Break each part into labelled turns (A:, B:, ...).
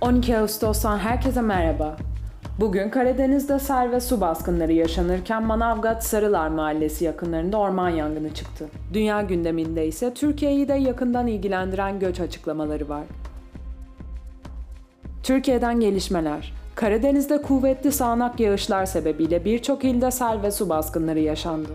A: 12 Ağustos'tan herkese merhaba. Bugün Karadeniz'de sel ve su baskınları yaşanırken Manavgat Sarılar Mahallesi yakınlarında orman yangını çıktı. Dünya gündeminde ise Türkiye'yi de yakından ilgilendiren göç açıklamaları var. Türkiye'den gelişmeler. Karadeniz'de kuvvetli sağanak yağışlar sebebiyle birçok ilde sel ve su baskınları yaşandı.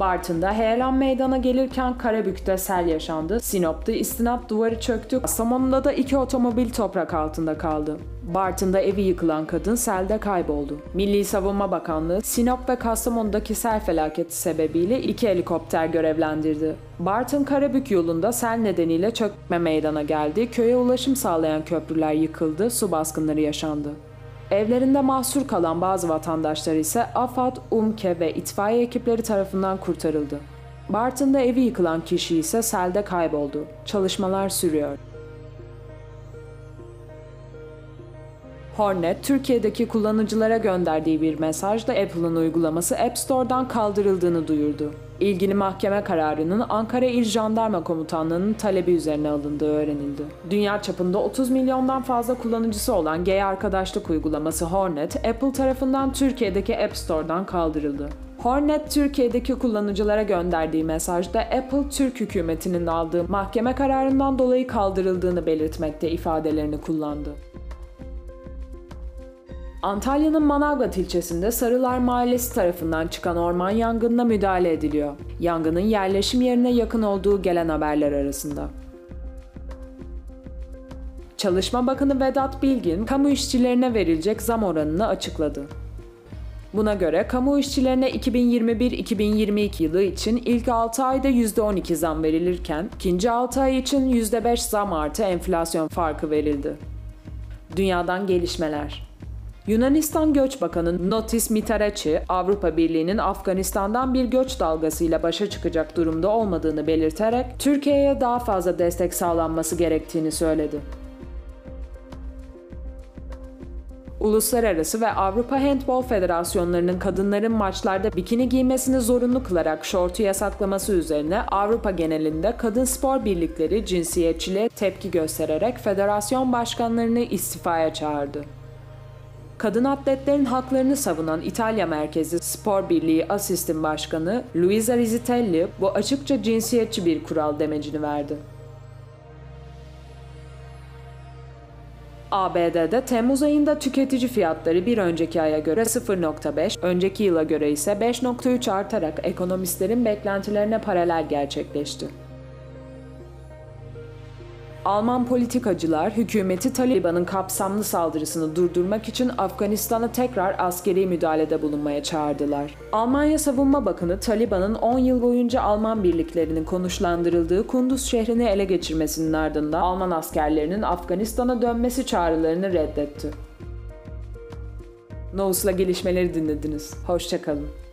A: Bartın'da heyelan meydana gelirken Karabük'te sel yaşandı. Sinop'ta istinap duvarı çöktü. Kastamonu'da da iki otomobil toprak altında kaldı. Bartın'da evi yıkılan kadın selde kayboldu. Milli Savunma Bakanlığı Sinop ve Kastamonu'daki sel felaketi sebebiyle iki helikopter görevlendirdi. Bartın Karabük yolunda sel nedeniyle çökme meydana geldi. Köye ulaşım sağlayan köprüler yıkıldı, su baskınları yaşandı. Evlerinde mahsur kalan bazı vatandaşlar ise AFAD, UMKE ve itfaiye ekipleri tarafından kurtarıldı. Bartın'da evi yıkılan kişi ise selde kayboldu. Çalışmalar sürüyor. Hornet, Türkiye'deki kullanıcılara gönderdiği bir mesajda Apple'ın uygulaması App Store'dan kaldırıldığını duyurdu. İlgili mahkeme kararının Ankara İl Jandarma Komutanlığı'nın talebi üzerine alındığı öğrenildi. Dünya çapında 30 milyondan fazla kullanıcısı olan gay arkadaşlık uygulaması Hornet, Apple tarafından Türkiye'deki App Store'dan kaldırıldı. Hornet Türkiye'deki kullanıcılara gönderdiği mesajda Apple Türk hükümetinin aldığı mahkeme kararından dolayı kaldırıldığını belirtmekte ifadelerini kullandı. Antalya'nın Manavgat ilçesinde Sarılar Mahallesi tarafından çıkan orman yangınına müdahale ediliyor. Yangının yerleşim yerine yakın olduğu gelen haberler arasında. Çalışma Bakanı Vedat Bilgin, kamu işçilerine verilecek zam oranını açıkladı. Buna göre kamu işçilerine 2021-2022 yılı için ilk 6 ayda %12 zam verilirken, ikinci 6 ay için %5 zam artı enflasyon farkı verildi. Dünyadan gelişmeler Yunanistan Göç Bakanı Notis Mitarachi, Avrupa Birliği'nin Afganistan'dan bir göç dalgasıyla başa çıkacak durumda olmadığını belirterek Türkiye'ye daha fazla destek sağlanması gerektiğini söyledi. Uluslararası ve Avrupa Handbol Federasyonlarının kadınların maçlarda bikini giymesini zorunlu kılarak şortu yasaklaması üzerine Avrupa genelinde kadın spor birlikleri cinsiyetçiliğe tepki göstererek federasyon başkanlarını istifaya çağırdı. Kadın atletlerin haklarını savunan İtalya merkezli Spor Birliği Asistin Başkanı Luisa Rizzitelli bu açıkça cinsiyetçi bir kural demecini verdi. ABD'de Temmuz ayında tüketici fiyatları bir önceki aya göre 0.5, önceki yıla göre ise 5.3 artarak ekonomistlerin beklentilerine paralel gerçekleşti. Alman politikacılar hükümeti Taliban'ın kapsamlı saldırısını durdurmak için Afganistan'a tekrar askeri müdahalede bulunmaya çağırdılar. Almanya Savunma Bakanı Taliban'ın 10 yıl boyunca Alman birliklerinin konuşlandırıldığı Kunduz şehrini ele geçirmesinin ardından Alman askerlerinin Afganistan'a dönmesi çağrılarını reddetti. Novus'la gelişmeleri dinlediniz. Hoşçakalın.